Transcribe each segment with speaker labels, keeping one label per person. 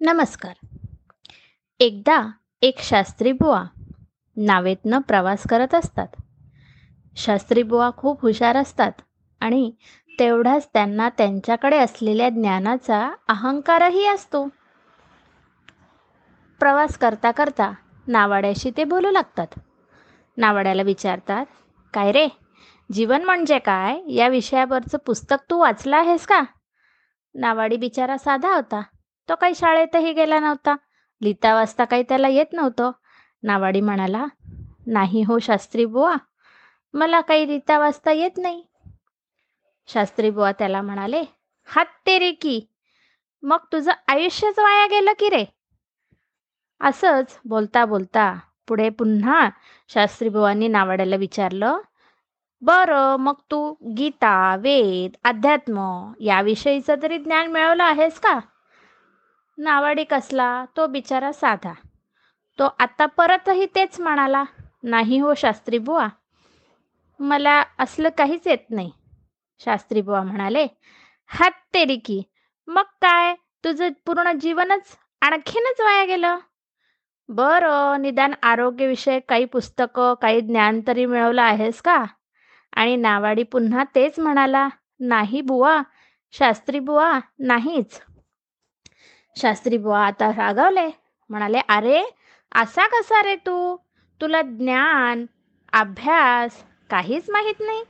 Speaker 1: नमस्कार. एकदा एक शास्त्री बुवा नावेतनं प्रवास करत असतात. शास्त्री बुवा खूप हुशार असतात आणि तेवढाच त्यांना त्यांच्याकडे असलेल्या ज्ञानाचा अहंकारही असतो. प्रवास करता करता नावाड्याशी ते बोलू लागतात. नावाड्याला विचारतात काय रे जीवन म्हणजे काय? या विषयावरचं पुस्तक तू वाचलं आहेस का? नावाडी बिचारा साधा होता. तो काही शाळेतही गेला नव्हता. लिहिता वाचता काही त्याला येत नव्हतं. नावाडी म्हणाला नाही हो शास्त्री बुवा मला काही लिहिता वाचता येत नाही. शास्त्री बुवा त्याला म्हणाले हात ते रे की मग तुझं आयुष्यच वाया गेलं की रे? असंच बोलता बोलता पुढे पुन्हा शास्त्री बुवांनी नावाड्याला विचारलं बरं मग तू गीता वेद अध्यात्म याविषयीचं तरी ज्ञान मिळवलं आहेस का? नावाडी कसला तो बिचारा साधा. तो आता परतही तेच म्हणाला नाही हो शास्त्री बुवा. मला असलं काहीच येत नाही. शास्त्री बुवा म्हणाले हात तेरी की. मग काय? तुझं पूर्ण जीवनच आणखीनच वाया गेलं. बरं निदान आरोग्यविषयक काही पुस्तकं काही ज्ञान तरी मिळवलं आहेस का? आणि नावाडी पुन्हा तेच म्हणाला नाही बुवा. शास्त्री बुवा नाहीच. शास्त्री बुवा आता रागावले. म्हणाले अरे असा कसा रे तू? तुला ज्ञान अभ्यास काहीच माहीत नाही.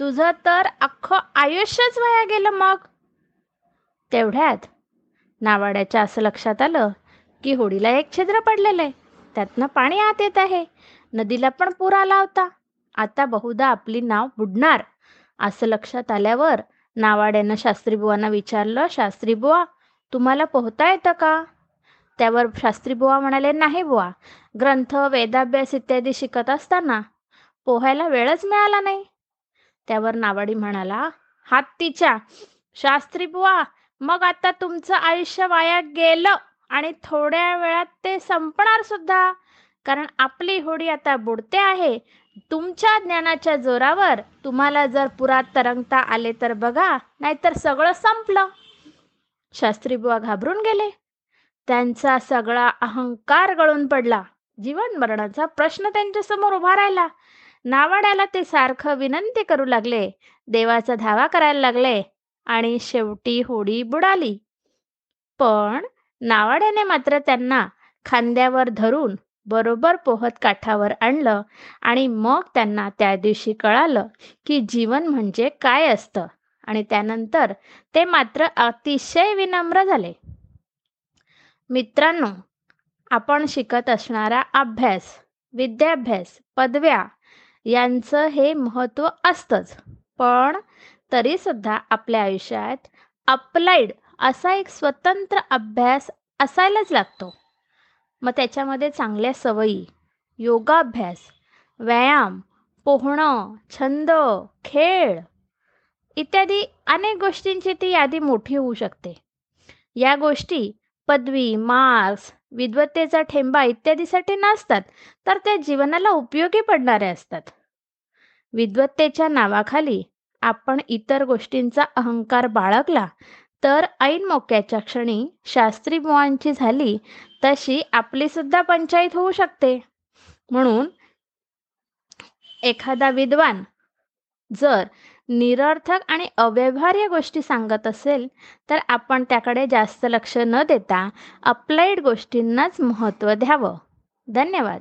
Speaker 1: तुझं तर अख्खं आयुष्यच वाया गेलं मग. तेवढ्यात नावाड्याच्या असं लक्षात आलं की होडीला एक छिद्र पडलेलं आहे. त्यातनं पाणी आत येत आहे. नदीला पण पूर आला होता. आता बहुधा आपली नाव बुडणार. असं लक्षात आल्यावर नावाड्यानं शास्त्रीबुवांना विचारलं शास्त्री बुवा तुम्हाला पोहता येतं का? त्यावर शास्त्री बुवा म्हणाले नाही बुवा. ग्रंथ वेदाभ्यास इत्यादी शिकत असताना पोहायला वेळच मिळाला नाही. त्यावर नावाडी म्हणाला हत्तीच्या शास्त्री बुवा मग आता तुमचं आयुष्य वाया गेलं आणि थोड्या वेळात ते संपणार सुद्धा. कारण आपली होडी आता बुडते आहे. तुमच्या ज्ञानाच्या जोरावर तुम्हाला जर पुरात तरंगता आले तर बघा नाहीतर सगळं संपलं. शास्त्री बुवा घाबरून गेले. त्यांचा सगळा अहंकार गळून पडला. जीवन मरणाचा प्रश्न त्यांच्यासमोर उभा राहिला. नावाड्याला ते सारखं विनंती करू लागले. देवाचा धावा करायला लागले. आणि शेवटी होडी बुडाली. पण नावाड्याने मात्र त्यांना खांद्यावर धरून बरोबर पोहत काठावर आणलं आणि मग त्यांना त्या दिवशी कळालं की जीवन म्हणजे काय असतं. आणि त्यानंतर ते मात्र अतिशय विनम्र झाले. मित्रांनो आपण शिकत असणारा अभ्यास विद्याभ्यास पदव्या यांचं हे महत्त्व असतंच. पण तरीसुद्धा आपल्या आयुष्यात अप्लाइड असा एक स्वतंत्र अभ्यास असायलाच लागतो. मग त्याच्यामध्ये चांगल्या सवयी योगाभ्यास व्यायाम पोहणं छंद खेळ इत्यादी अनेक गोष्टींची ती यादी मोठी होऊ शकते. या गोष्टी पदवी मार्क्स विद्वत्तेचा ठेंबा इत्यादीसाठी नसतात तर त्या जीवनाला उपयोगी पडणाऱ्या असतात. विद्वत्तेच्या नावाखाली आपण इतर गोष्टींचा अहंकार बाळगला तर ऐन मोक्याच्या क्षणी शास्त्री बुवांची झाली तशी आपली सुद्धा पंचायत होऊ शकते. म्हणून एखादा विद्वान जर निरर्थक आणि अव्यवहार्य गोष्टी सांगत असेल तर आपण त्याकडे जास्त लक्ष न देता अप्लाइड गोष्टींनाच महत्त्व द्यावं. धन्यवाद.